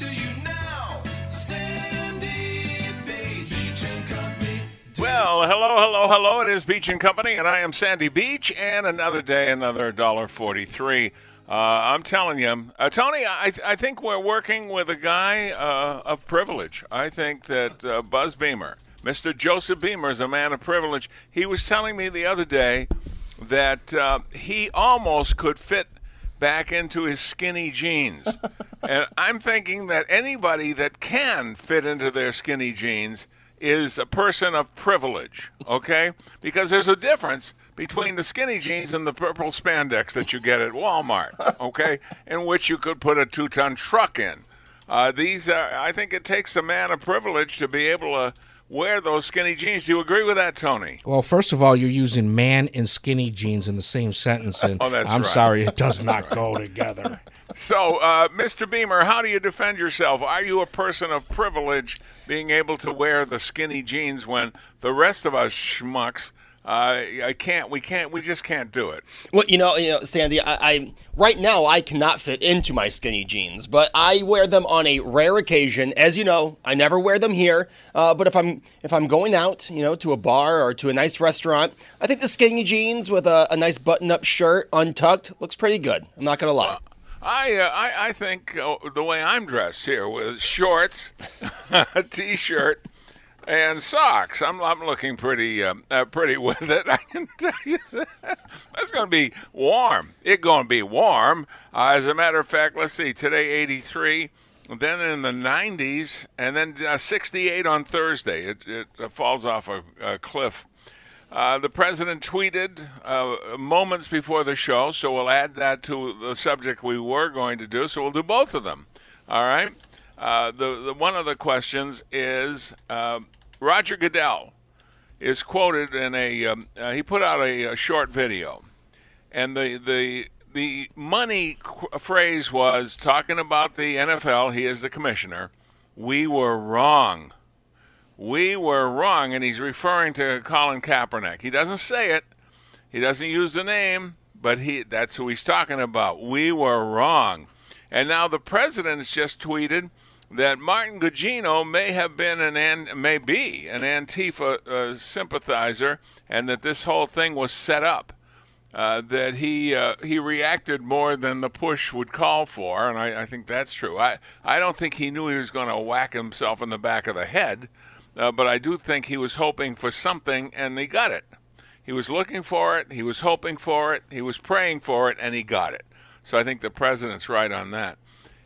To you now. Sandy Beach. And Company. Well, hello, hello, hello. It is Beach and Company, and I am Sandy Beach, and another day, another dollar forty-three. Uh, I'm telling you, uh, Tony. I, I think we're working with a guy uh, of privilege. I think that uh, Buzz Beamer, Mr. Joseph Beamer, is a man of privilege. He was telling me the other day that uh, he almost could fit back into his skinny jeans. and I'm thinking that anybody that can fit into their skinny jeans is a person of privilege, okay? Because there's a difference between the skinny jeans and the purple spandex that you get at Walmart, okay? in which you could put a two ton truck in. Uh, these are, I think it takes a man of privilege to be able to wear those skinny jeans. Do you agree with that, Tony? Well, first of all, you're using man and skinny jeans in the same sentence, and Oh, that's I'm right. sorry, it does not go together. So, uh, Mr. Beamer, how do you defend yourself? Are you a person of privilege being able to wear the skinny jeans when the rest of us schmucks, uh, I can't, we can't, we just can't do it? Well, you know, you know, Sandy, I, I right now I cannot fit into my skinny jeans, but I wear them on a rare occasion. As you know, I never wear them here. Uh, but if I'm if I'm going out, you know, to a bar or to a nice restaurant, I think the skinny jeans with a, a nice button-up shirt, untucked, looks pretty good. I'm not gonna lie. I, uh, I, I think uh, the way I'm dressed here with shorts, a t-shirt, and socks, I'm, I'm looking pretty, um, uh, pretty with it. I can tell you that. That's going to be warm. It's going to be warm. Uh, as a matter of fact, let's see. Today, 83. Then in the 90s, and then uh, 68 on Thursday. It, it uh, falls off a, a cliff. Uh, the president tweeted uh, moments before the show, so we'll add that to the subject we were going to do. So we'll do both of them. All right. Uh, the, the one of the questions is uh, Roger Goodell is quoted in a um, uh, he put out a, a short video, and the the the money qu- phrase was talking about the NFL. He is the commissioner. We were wrong we were wrong, and he's referring to Colin Kaepernick. He doesn't say it, he doesn't use the name, but he that's who he's talking about. We were wrong. And now the president has just tweeted that Martin Gugino may have been an, may be an Antifa uh, sympathizer, and that this whole thing was set up. Uh, that he uh, he reacted more than the push would call for, and I, I think that's true. I, I don't think he knew he was going to whack himself in the back of the head, uh, but I do think he was hoping for something, and he got it. He was looking for it, he was hoping for it, he was praying for it, and he got it. So I think the president's right on that.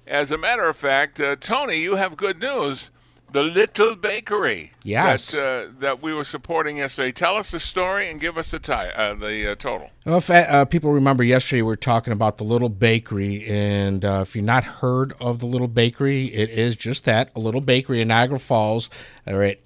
As a matter of fact, uh, Tony, you have good news. The Little Bakery Yes. that, uh, that we were supporting yesterday. Tell us the story and give us the, tie, uh, the uh, total. Well, if uh, people remember yesterday, we were talking about the Little Bakery, and uh, if you've not heard of the Little Bakery, it is just that a little bakery in Niagara Falls. They're at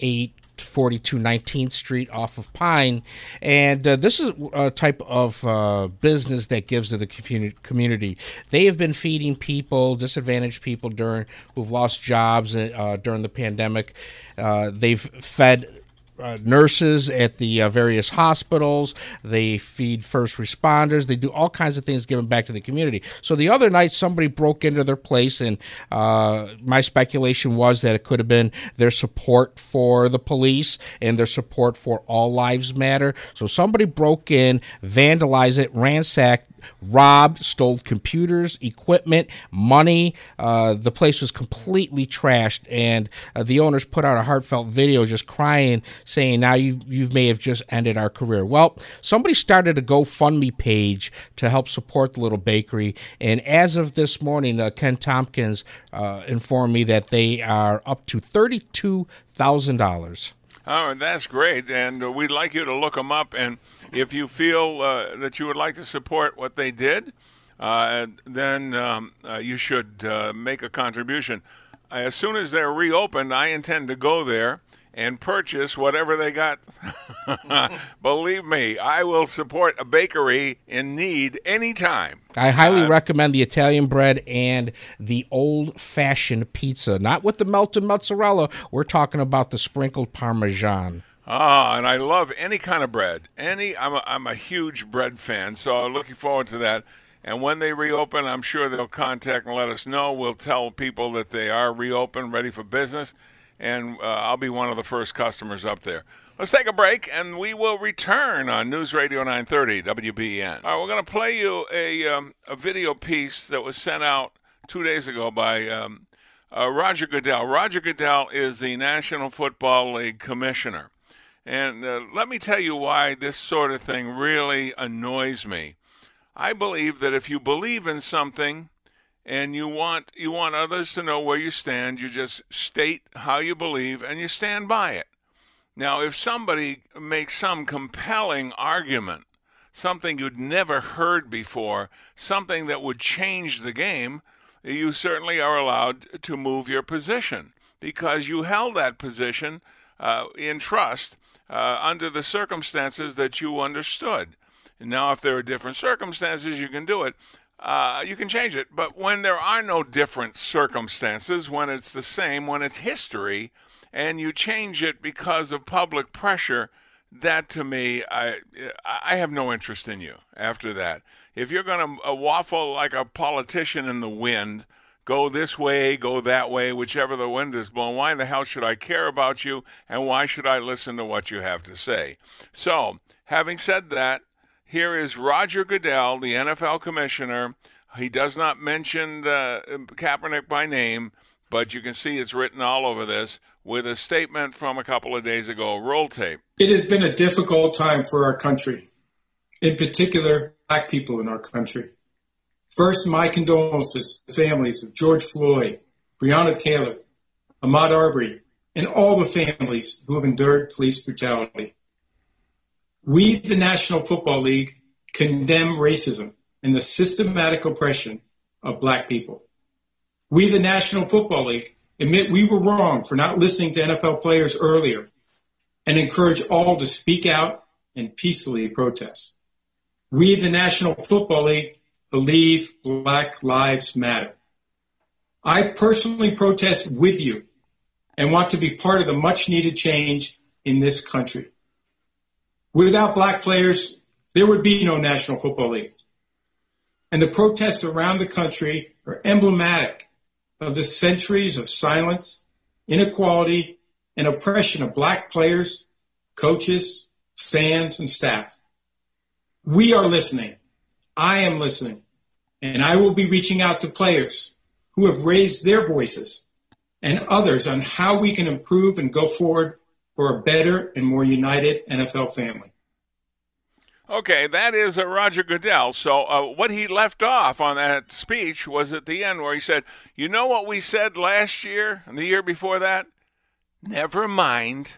842 19th Street off of Pine. And uh, this is a type of uh, business that gives to the community. community. They have been feeding people, disadvantaged people during who've lost jobs uh, during the pandemic. Uh, they've fed uh, nurses at the uh, various hospitals. They feed first responders. They do all kinds of things giving back to the community. So the other night, somebody broke into their place, and uh, my speculation was that it could have been their support for the police and their support for All Lives Matter. So somebody broke in, vandalized it, ransacked robbed, stole computers, equipment, money. Uh, the place was completely trashed, and uh, the owners put out a heartfelt video just crying, saying, "Now you you may have just ended our career." Well, somebody started a GoFundMe page to help support the little bakery, and as of this morning, uh, Ken Tompkins uh, informed me that they are up to thirty-two thousand dollars. Oh, that's great, and uh, we'd like you to look them up. And if you feel uh, that you would like to support what they did, uh, then um, you should make a contribution. As soon as they're reopened, I intend to go there and purchase whatever they got. Believe me, I will support a bakery in need anytime. I highly recommend the Italian bread and the old fashioned pizza, not with the melted mozzarella. We're talking about the sprinkled parmesan. Ah, and I love any kind of bread. Any, I'm a, I'm a huge bread fan, so looking forward to that. And when they reopen, I'm sure they'll contact and let us know. We'll tell people that they are reopened, ready for business, and uh, I'll be one of the first customers up there. Let's take a break, and we will return on News Radio 930 WBEN. All right, we're going to play you a um, a video piece that was sent out two days ago by um, uh, Roger Goodell. Roger Goodell is the National Football League commissioner. And uh, let me tell you why this sort of thing really annoys me. I believe that if you believe in something and you want you want others to know where you stand, you just state how you believe and you stand by it. Now, if somebody makes some compelling argument, something you'd never heard before, something that would change the game, you certainly are allowed to move your position because you held that position uh, in trust uh, under the circumstances that you understood. Now, if there are different circumstances, you can do it. Uh, you can change it. But when there are no different circumstances, when it's the same, when it's history, and you change it because of public pressure, that to me, I I have no interest in you after that. If you're going to uh, waffle like a politician in the wind, go this way, go that way, whichever the wind is blowing, why the hell should I care about you and why should I listen to what you have to say? So, having said that, here is Roger Goodell, the NFL commissioner. He does not mention uh, Kaepernick by name, but you can see it's written all over this with a statement from a couple of days ago. Roll tape. It has been a difficult time for our country, in particular, black people in our country. First, my condolences to the families of George Floyd, Breonna Taylor, Ahmaud Arbery, and all the families who have endured police brutality. We, the National Football League, condemn racism and the systematic oppression of black people. We, the National Football League, admit we were wrong for not listening to NFL players earlier and encourage all to speak out and peacefully protest. We, the National Football League, believe Black Lives Matter. I personally protest with you and want to be part of the much needed change in this country. Without black players, there would be no National Football League. And the protests around the country are emblematic of the centuries of silence, inequality, and oppression of black players, coaches, fans, and staff. We are listening. I am listening. And I will be reaching out to players who have raised their voices and others on how we can improve and go forward for a better and more united NFL family. Okay, that is uh, Roger Goodell. So, uh, what he left off on that speech was at the end where he said, You know what we said last year and the year before that? Never mind.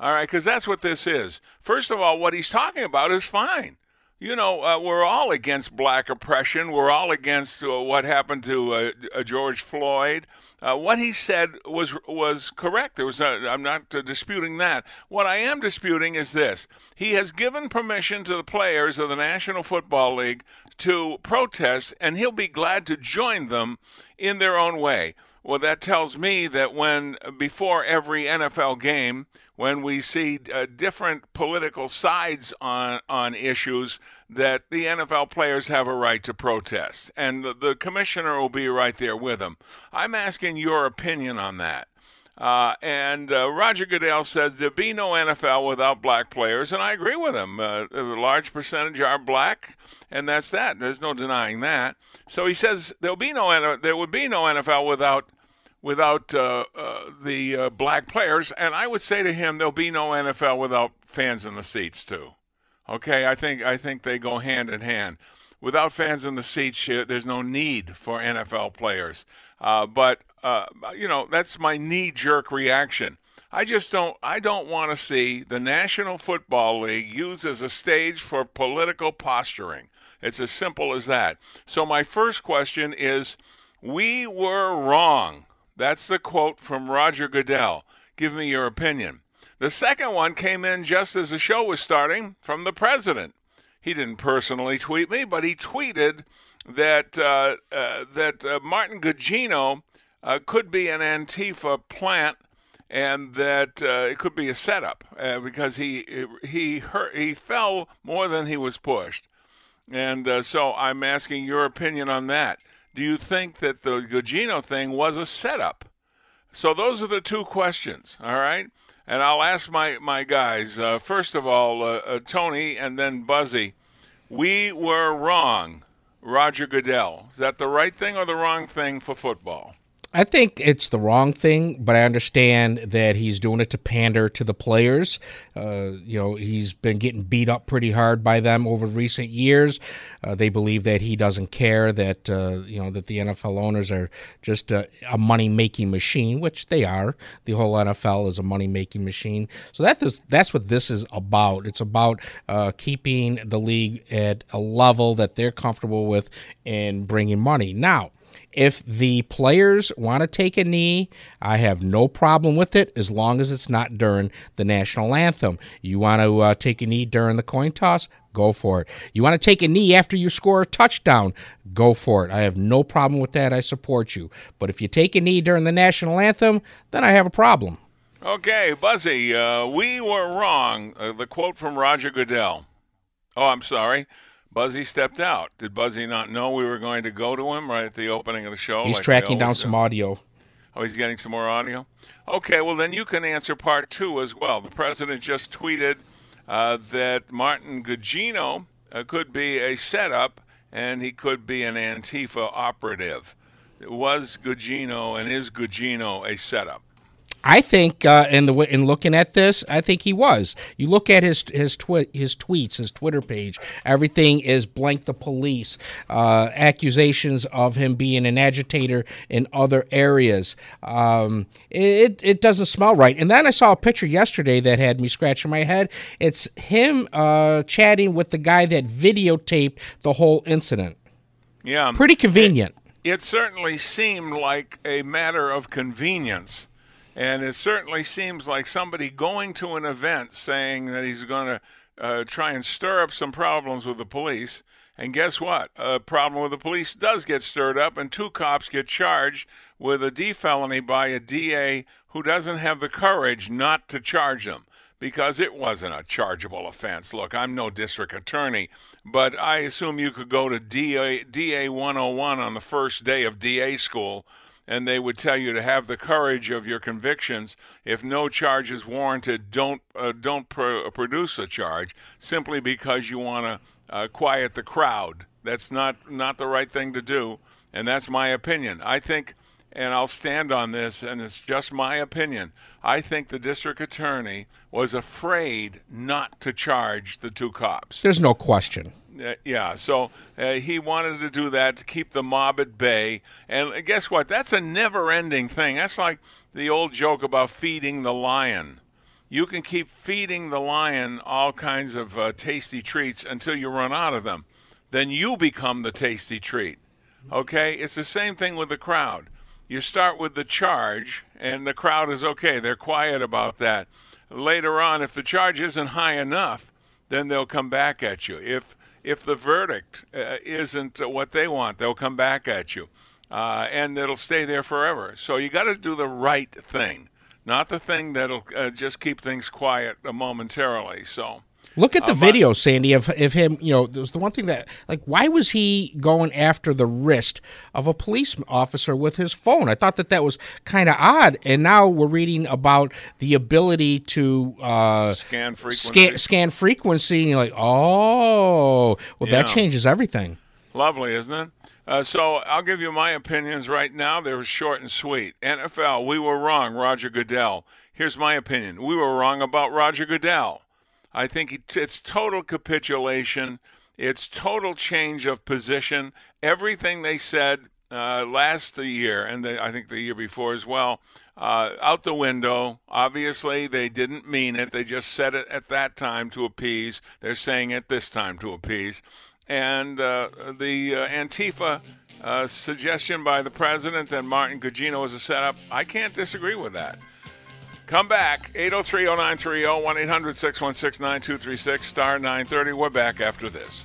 All right, because that's what this is. First of all, what he's talking about is fine. You know, uh, we're all against black oppression. We're all against uh, what happened to uh, uh George Floyd. Uh, what he said was was correct. There was I'm not uh, disputing that. What I am disputing is this: he has given permission to the players of the National Football League to protest, and he'll be glad to join them in their own way. Well, that tells me that when before every NFL game, when we see uh, different political sides on on issues, that the NFL players have a right to protest, and the, the commissioner will be right there with them. I'm asking your opinion on that. Uh, and uh, Roger Goodell says there'll be no NFL without black players, and I agree with him. Uh, a large percentage are black, and that's that. There's no denying that. So he says there'll be no there would be no NFL without without uh, uh, the uh, black players, and I would say to him there'll be no NFL without fans in the seats too. Okay, I think I think they go hand in hand. Without fans in the seats, there's no need for NFL players. Uh, but uh, you know, that's my knee-jerk reaction. I just don't. I don't want to see the National Football League used as a stage for political posturing. It's as simple as that. So my first question is, we were wrong. That's the quote from Roger Goodell. Give me your opinion. The second one came in just as the show was starting from the president. He didn't personally tweet me, but he tweeted that uh, uh, that uh, Martin Gugino uh, could be an Antifa plant, and that uh, it could be a setup uh, because he he hurt, he fell more than he was pushed, and so I'm asking your opinion on that. Do you think that the Gugino thing was a setup? So those are the two questions. All right. And I'll ask my, my guys, uh, first of all, uh, uh, Tony and then Buzzy. We were wrong, Roger Goodell. Is that the right thing or the wrong thing for football? I think it's the wrong thing, but I understand that he's doing it to pander to the players. Uh, you know, he's been getting beat up pretty hard by them over recent years. Uh, they believe that he doesn't care that uh, you know that the NFL owners are just a, a money making machine, which they are. The whole NFL is a money making machine. So that is that's what this is about. It's about uh, keeping the league at a level that they're comfortable with and bringing money. Now if the players want to take a knee, I have no problem with it as long as it's not during the national anthem. You want to uh, take a knee during the coin toss? Go for it. You want to take a knee after you score a touchdown? Go for it. I have no problem with that. I support you. But if you take a knee during the national anthem, then I have a problem. Okay, Buzzy, uh, we were wrong. Uh, the quote from Roger Goodell. Oh, I'm sorry. Buzzy stepped out. Did Buzzy not know we were going to go to him right at the opening of the show? He's like tracking down some audio. Oh, he's getting some more audio? Okay, well, then you can answer part two as well. The president just tweeted uh, that Martin Gugino uh, could be a setup and he could be an Antifa operative. Was Gugino and is Gugino a setup? I think uh, in the in looking at this, I think he was. You look at his his twi- his tweets, his Twitter page. Everything is blank the police. Uh, accusations of him being an agitator in other areas. Um, it it doesn't smell right. And then I saw a picture yesterday that had me scratching my head. It's him uh, chatting with the guy that videotaped the whole incident. Yeah, pretty convenient. It, it certainly seemed like a matter of convenience and it certainly seems like somebody going to an event saying that he's going to uh, try and stir up some problems with the police. And guess what? A problem with the police does get stirred up, and two cops get charged with a D felony by a DA who doesn't have the courage not to charge them because it wasn't a chargeable offense. Look, I'm no district attorney, but I assume you could go to DA, DA 101 on the first day of DA school and they would tell you to have the courage of your convictions. If no charge is warranted, don't uh, don't pro- produce a charge simply because you want to uh, quiet the crowd. That's not not the right thing to do, and that's my opinion. I think, and I'll stand on this, and it's just my opinion. I think the district attorney was afraid not to charge the two cops. There's no question. Uh, yeah, so uh, he wanted to do that to keep the mob at bay. And guess what? That's a never ending thing. That's like the old joke about feeding the lion. You can keep feeding the lion all kinds of uh, tasty treats until you run out of them. Then you become the tasty treat. Okay? It's the same thing with the crowd. You start with the charge, and the crowd is okay. They're quiet about that. Later on, if the charge isn't high enough, then they'll come back at you. If if the verdict uh, isn't what they want, they'll come back at you. Uh, and it'll stay there forever. So you got to do the right thing, not the thing that'll uh, just keep things quiet momentarily. So Look at the but- video, Sandy, of, of him. You know, there was the one thing that, like, why was he going after the wrist of a police officer with his phone? I thought that that was kind of odd. And now we're reading about the ability to uh, Scan frequency. scan, scan frequency. And you're like, oh, well, that changes everything. Lovely, isn't it? Uh, so I'll give you my opinions right now. They were short and sweet. NFL, we were wrong. Roger Goodell. Here's my opinion. We were wrong about Roger Goodell. I think it's total capitulation. It's total change of position. Everything they said uh, last year, and the, I think the year before as well, uh, out the window. Obviously, they didn't mean it. They just said it at that time to appease. They're saying it this time to appease. And uh, the uh, Antifa uh, suggestion by the president that Martin Gugino was a setup, I can't disagree with that. Come back, 803 0930 1 800 616 9236 star 930. We're back after this.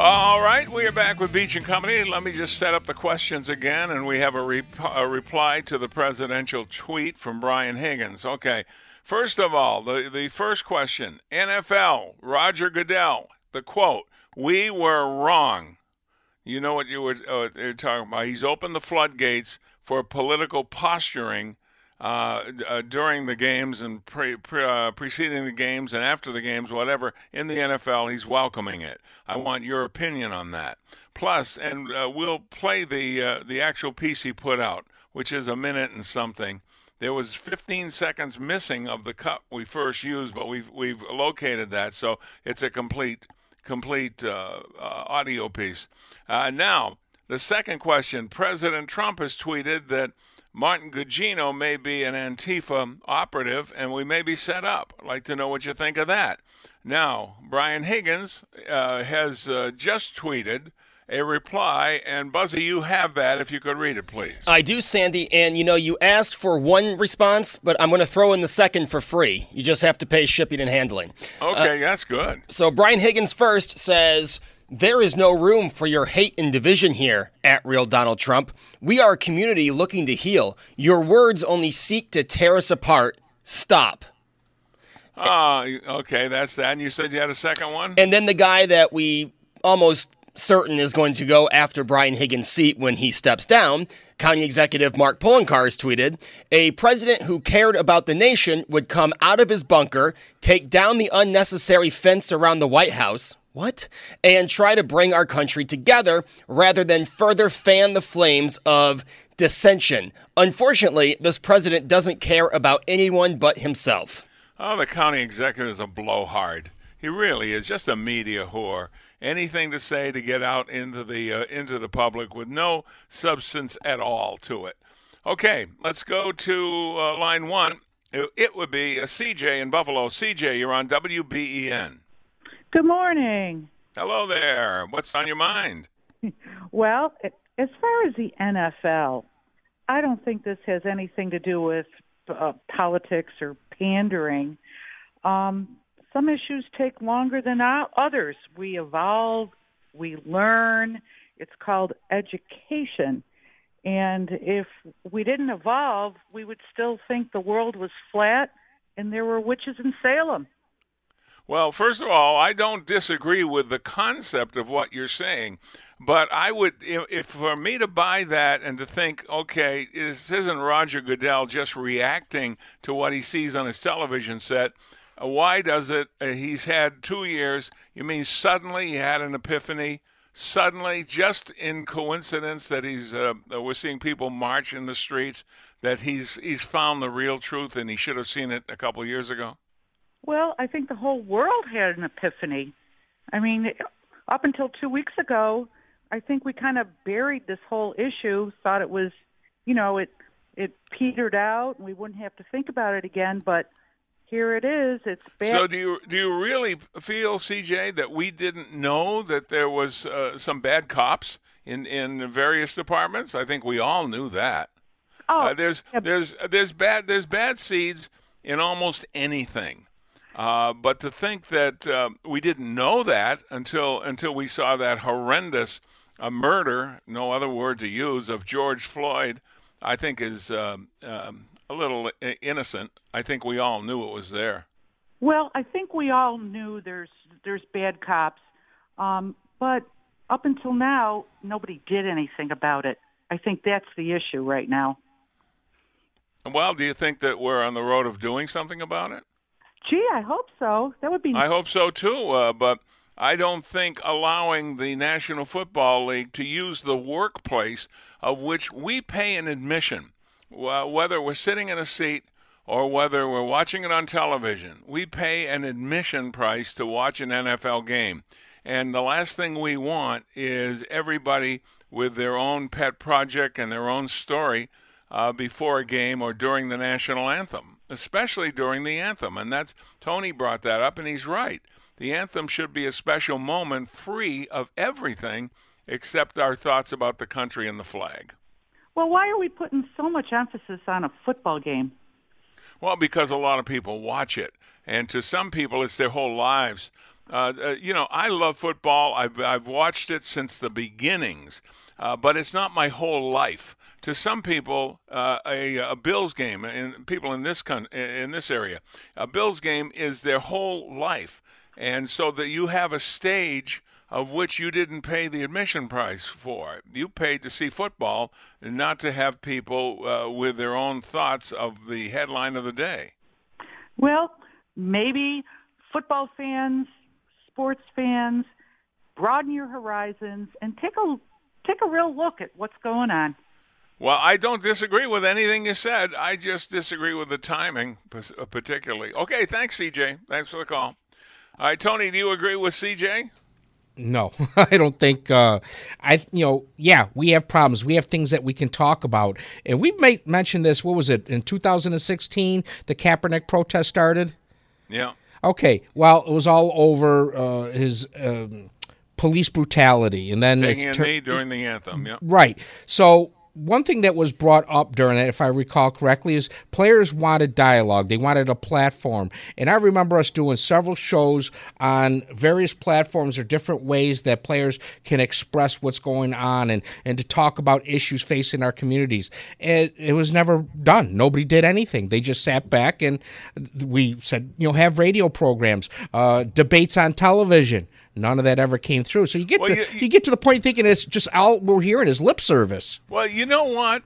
All right, we are back with Beach and Company. Let me just set up the questions again, and we have a, a reply to the presidential tweet from Brian Higgins. Okay, first of all, the, the first question NFL, Roger Goodell, the quote, We were wrong. You know what you were uh, you're talking about. He's opened the floodgates for political posturing uh, uh, during the games and pre, pre, uh, preceding the games and after the games, whatever, in the NFL. He's welcoming it. I want your opinion on that. Plus, and uh, we'll play the uh, the actual piece he put out, which is a minute and something. There was 15 seconds missing of the cut we first used, but we've we've located that, so it's a complete complete uh, uh, audio piece. Uh, now, the second question: President Trump has tweeted that Martin Gugino may be an Antifa operative, and we may be set up. I'd like to know what you think of that. Now, Brian Higgins uh, has uh, just tweeted a reply, and Buzzy, you have that. If you could read it, please. I do, Sandy, and you know, you asked for one response, but I'm going to throw in the second for free. You just have to pay shipping and handling. okay, that's good. So Brian Higgins first says, There is no room for your hate and division here, at real Donald Trump. We are a community looking to heal. Your words only seek to tear us apart. Stop. Ah, okay, that's that. And you said you had a second one. And then the guy that we almost certain is going to go after Brian Higgins' seat when he steps down, County Executive Mark Poloncarz tweeted, a president who cared about the nation would come out of his bunker, take down the unnecessary fence around the White House. What? And try to bring our country together rather than further fan the flames of dissension. Unfortunately, this president doesn't care about anyone but himself. Oh, the county executive is a blowhard. He really is just a media whore. Anything to say to get out into the uh, into the public with no substance at all to it. Okay, let's go to uh, line one. It, it would be a CJ in Buffalo. CJ, you're on WBEN. Good morning. Hello there. What's on your mind? Well, as far as the NFL, I don't think this has anything to do with uh, politics or pandering. Um, some issues take longer than others. We evolve, we learn. It's called education. And if we didn't evolve, we would still think the world was flat and there were witches in Salem. Well, first of all, I don't disagree with the concept of what you're saying, but I would, if, if for me to buy that and to think, okay, this isn't Roger Goodell just reacting to what he sees on his television set. uh, Why does it? Uh, he's had two years. You mean suddenly he had an epiphany? Suddenly, just in coincidence that he's, uh, we're seeing people march in the streets, that he's he's found the real truth and he should have seen it a couple years ago. Well, I think the whole world had an epiphany. I mean, up until two weeks ago, I think we kind of buried this whole issue, thought it was, you know, it it petered out, and we wouldn't have to think about it again. But here it is. It's bad. So do you do you really feel, CJ, that we didn't know that there was uh, some bad cops in in various departments? I think we all knew that. oh, Uh, there's yeah, there's there's bad there's bad seeds in almost anything. Uh, but to think that uh, we didn't know that until until we saw that horrendous uh, murder, no other word to use, of George Floyd, I think is um, um, a little innocent. I think we all knew it was there. Well, I think we all knew there's there's bad cops, um, but up until now, nobody did anything about it. I think that's the issue right now. Well, do you think that we're on the road of doing something about it? Gee, I hope so. That would be. I hope so too, uh, but I don't think allowing the National Football League to use the workplace of which we pay an admission, wh- whether we're sitting in a seat or whether we're watching it on television, we pay an admission price to watch an NFL game. And the last thing we want is everybody with their own pet project and their own story uh, before a game or during the national anthem, especially during the anthem. And that's Tony brought that up, and he's right. The anthem should be a special moment free of everything except our thoughts about the country and the flag. well, why are we putting so much emphasis on a football game? Well, because a lot of people watch it, and to some people, it's their whole lives. Uh, uh, you know, I love football. I've I've watched it since the beginnings, uh, but it's not my whole life. To some people, uh, a, a Bills game, and people in this con- in this area, a Bills game is their whole life, and so that you have a stage of which you didn't pay the admission price for. You paid to see football, not to have people uh, with their own thoughts of the headline of the day. Well, maybe football fans, sports fans, broaden your horizons and take a take a real look at what's going on. Well, I don't disagree with anything you said. I just disagree with the timing, uh, particularly. Okay, thanks, CJ. Thanks for the call. All right, Tony, do you agree with CJ? No, I don't think. Uh, I you know, yeah, we have problems. We have things that we can talk about, and we've made mentioned this. What was it in 2016? The Kaepernick protest started. Yeah. Okay, well, it was all over uh, his um, police brutality, and then Taking it's a tur- knee during the anthem. Yeah. Right. So one thing that was brought up during it, if I recall correctly, is players wanted dialogue. They wanted a platform. And I remember us doing several shows on various platforms or different ways that players can express what's going on and, and to talk about issues facing our communities. And it was never done. Nobody did anything. They just sat back and we said, you know, have radio programs, uh, debates on television. None of that ever came through. So you get Well, to, you- you, get to the point thinking it's just all we're hearing is lip service. Well, you know what?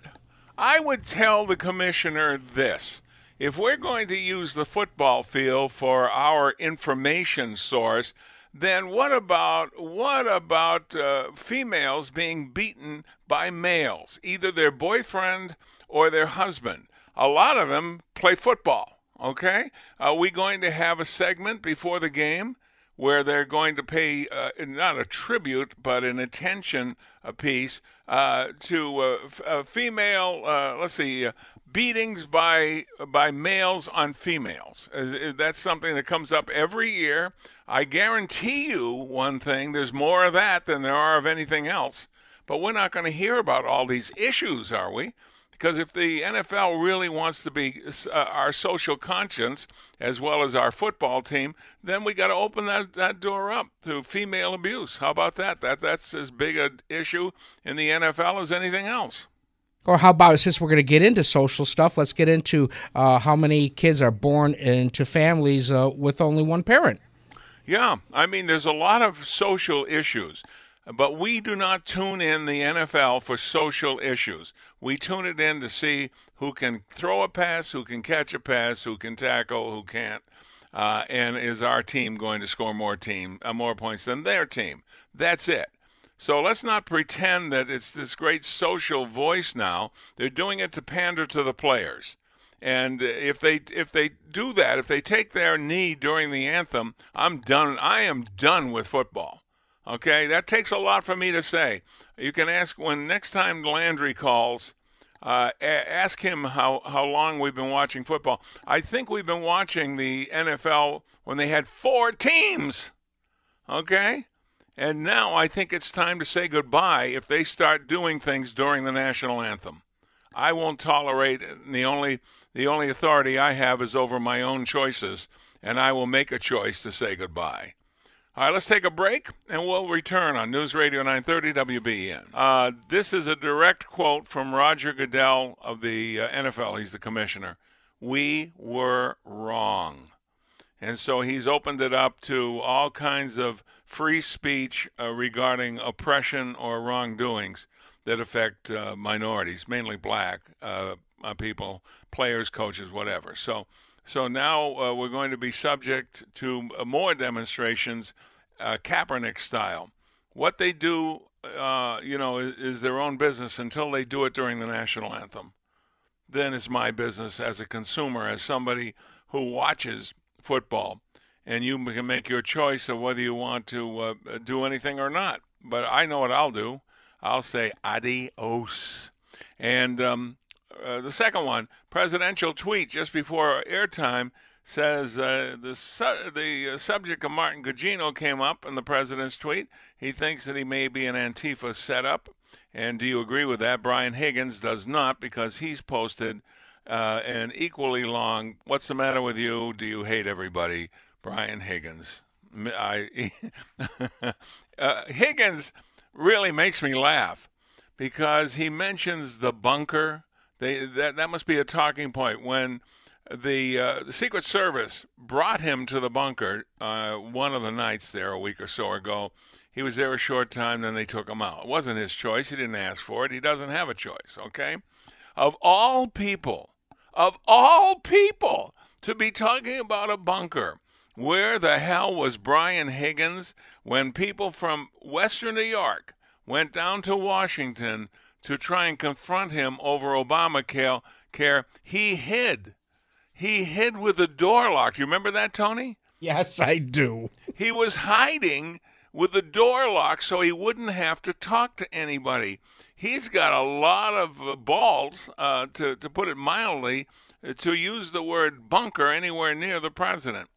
I would tell the commissioner this. If we're going to use the football field for our information source, then what about what about uh, females being beaten by males, either their boyfriend or their husband? A lot of them play football. Okay, are we going to have a segment before the game where they're going to pay uh, not a tribute but an attention piece uh, to uh, uh, female uh, let's see beatings by by males on females. That's something that comes up every year. I guarantee you one thing there's more of that than there are of anything else. But we're not going to hear about all these issues are we because if the NFL really wants to be uh, our social conscience as well as our football team, then we got to open that, that door up to female abuse. How about that? That that's as big a issue in the NFL as anything else. Or how about since we're going to get into social stuff, let's get into uh, how many kids are born into families uh, with only one parent. Yeah, I mean, there's a lot of social issues, but we do not tune in the NFL for social issues. We tune it in to see who can throw a pass, who can catch a pass, who can tackle, who can't, uh, and is our team going to score more team uh, more points than their team? That's it. So let's not pretend that it's this great social voice now. They're doing it to pander to the players. And if they if they do that, if they take their knee during the anthem, I'm done. I am done with football. Okay, that takes a lot for me to say. You can ask when next time Landry calls. Uh, ask him how, how long we've been watching football. I think we've been watching the NFL when they had four teams. Okay? And now I think it's time to say goodbye if they start doing things during the national anthem. I won't tolerate it. The only the only authority I have is over my own choices, and I will make a choice to say goodbye. All right, let's take a break, and we'll return on News Radio 930 WBEN. Uh, this is a direct quote from Roger Goodell of the uh, NFL. He's the commissioner. We were wrong. And so he's opened it up to all kinds of free speech uh, regarding oppression or wrongdoings that affect uh, minorities, mainly black uh, uh, people, players, coaches, whatever. So, so now uh, we're going to be subject to uh, more demonstrations, uh, Kaepernick style. What they do, uh, you know, is, is their own business until they do it during the national anthem. Then it's my business as a consumer, as somebody who watches football, and you can make your choice of whether you want to uh, do anything or not. But I know what I'll do. I'll say adios. And um, uh, the second one, presidential tweet just before airtime says uh, the su- the uh, subject of Martin Gugino came up in the president's tweet. He thinks that he may be an Antifa setup. And do you agree with that? Brian Higgins does not because he's posted uh, an equally long "What's the matter with you? Do you hate everybody?" Brian Higgins. I uh, Higgins really makes me laugh because he mentions the bunker. They that that must be a talking point when the uh, the Secret Service brought him to the bunker uh, one of the nights there a week or so ago. He was there a short time, then they took him out. It wasn't his choice. He didn't ask for it. He doesn't have a choice. Okay, of all people, of all people, to be talking about a bunker. Where the hell was Brian Higgins when people from Western New York went down to Washington to try and confront him over Obamacare? Care he hid. He hid with the door locked. You remember that, Tony? Yes, I do. He was hiding with the door locked so he wouldn't have to talk to anybody. He's got a lot of uh, balls, uh, to, to put it mildly, uh, to use the word bunker anywhere near the president.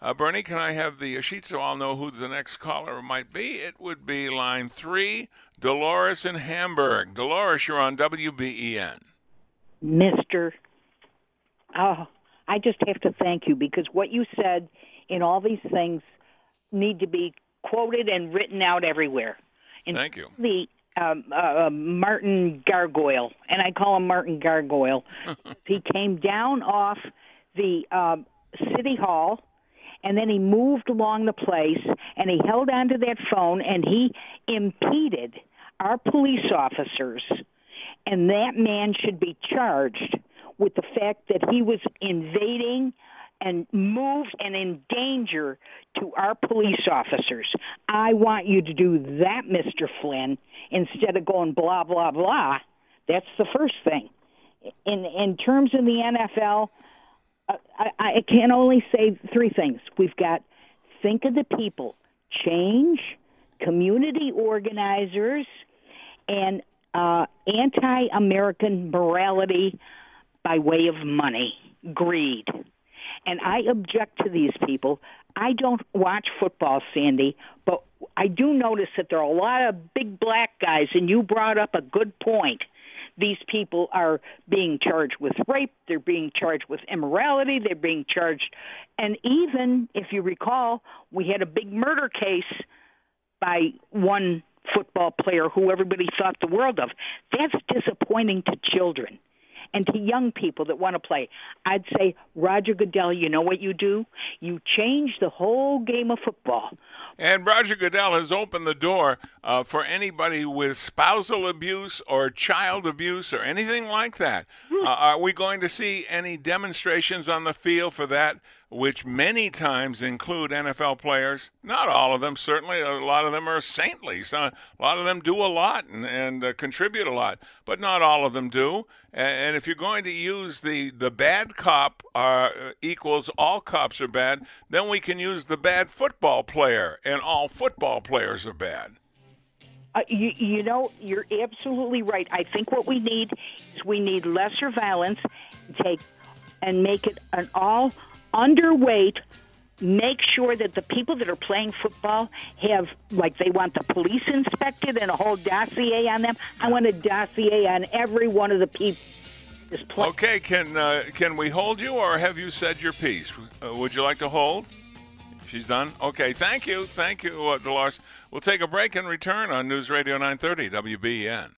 Uh, Bernie, can I have the sheet so I'll know who the next caller might be? It would be line three, Dolores in Hamburg. Dolores, you're on WBEN. Mister. Oh, I just have to thank you because what you said in all these things need to be quoted and written out everywhere. And Thank you. The um, uh, Martin Gargoyle, and I call him Martin Gargoyle. he came down off the um, city hall, and then he moved along the place, and he held onto that phone, and he impeded our police officers and that man should be charged with the fact that he was invading and moved and in danger to our police officers. I want you to do that, Mr. Flynn, instead of going blah blah blah. That's the first thing. In in terms of the NFL, uh, I, I can only say three things. We've got think of the people, change, community organizers, and uh, anti-American morality by way of money, greed. And I object to these people. I don't watch football, Sandy, but I do notice that there are a lot of big black guys, and you brought up a good point. These people are being charged with rape, they're being charged with immorality, they're being charged, and even, if you recall, we had a big murder case by one football player who everybody thought the world of. That's disappointing to children and to young people that want to play. I'd say, Roger Goodell, you know what you do? You change the whole game of football. And Roger Goodell has opened the door uh, for anybody with spousal abuse or child abuse or anything like that. Uh, are we going to see any demonstrations on the field for that, which many times include NFL players? Not all of them, certainly. A lot of them are saintly. A lot of them do a lot and, and uh, contribute a lot, but not all of them do. And, and if you're going to use the, the bad cop uh, equals all cops are bad, then we can use the bad football player, and all football players are bad. Uh, you, you know, you're absolutely right. I think what we need is we need lesser violence, take and make it an all underweight. Make sure that the people that are playing football have, like, they want the police inspected and a whole dossier on them. I want a dossier on every one of the people. Okay, can uh, can we hold you, or have you said your piece? Uh, would you like to hold? She's done. Okay, thank you, thank you, uh, Dolores. We'll take a break and return on News Radio 930 WBEN.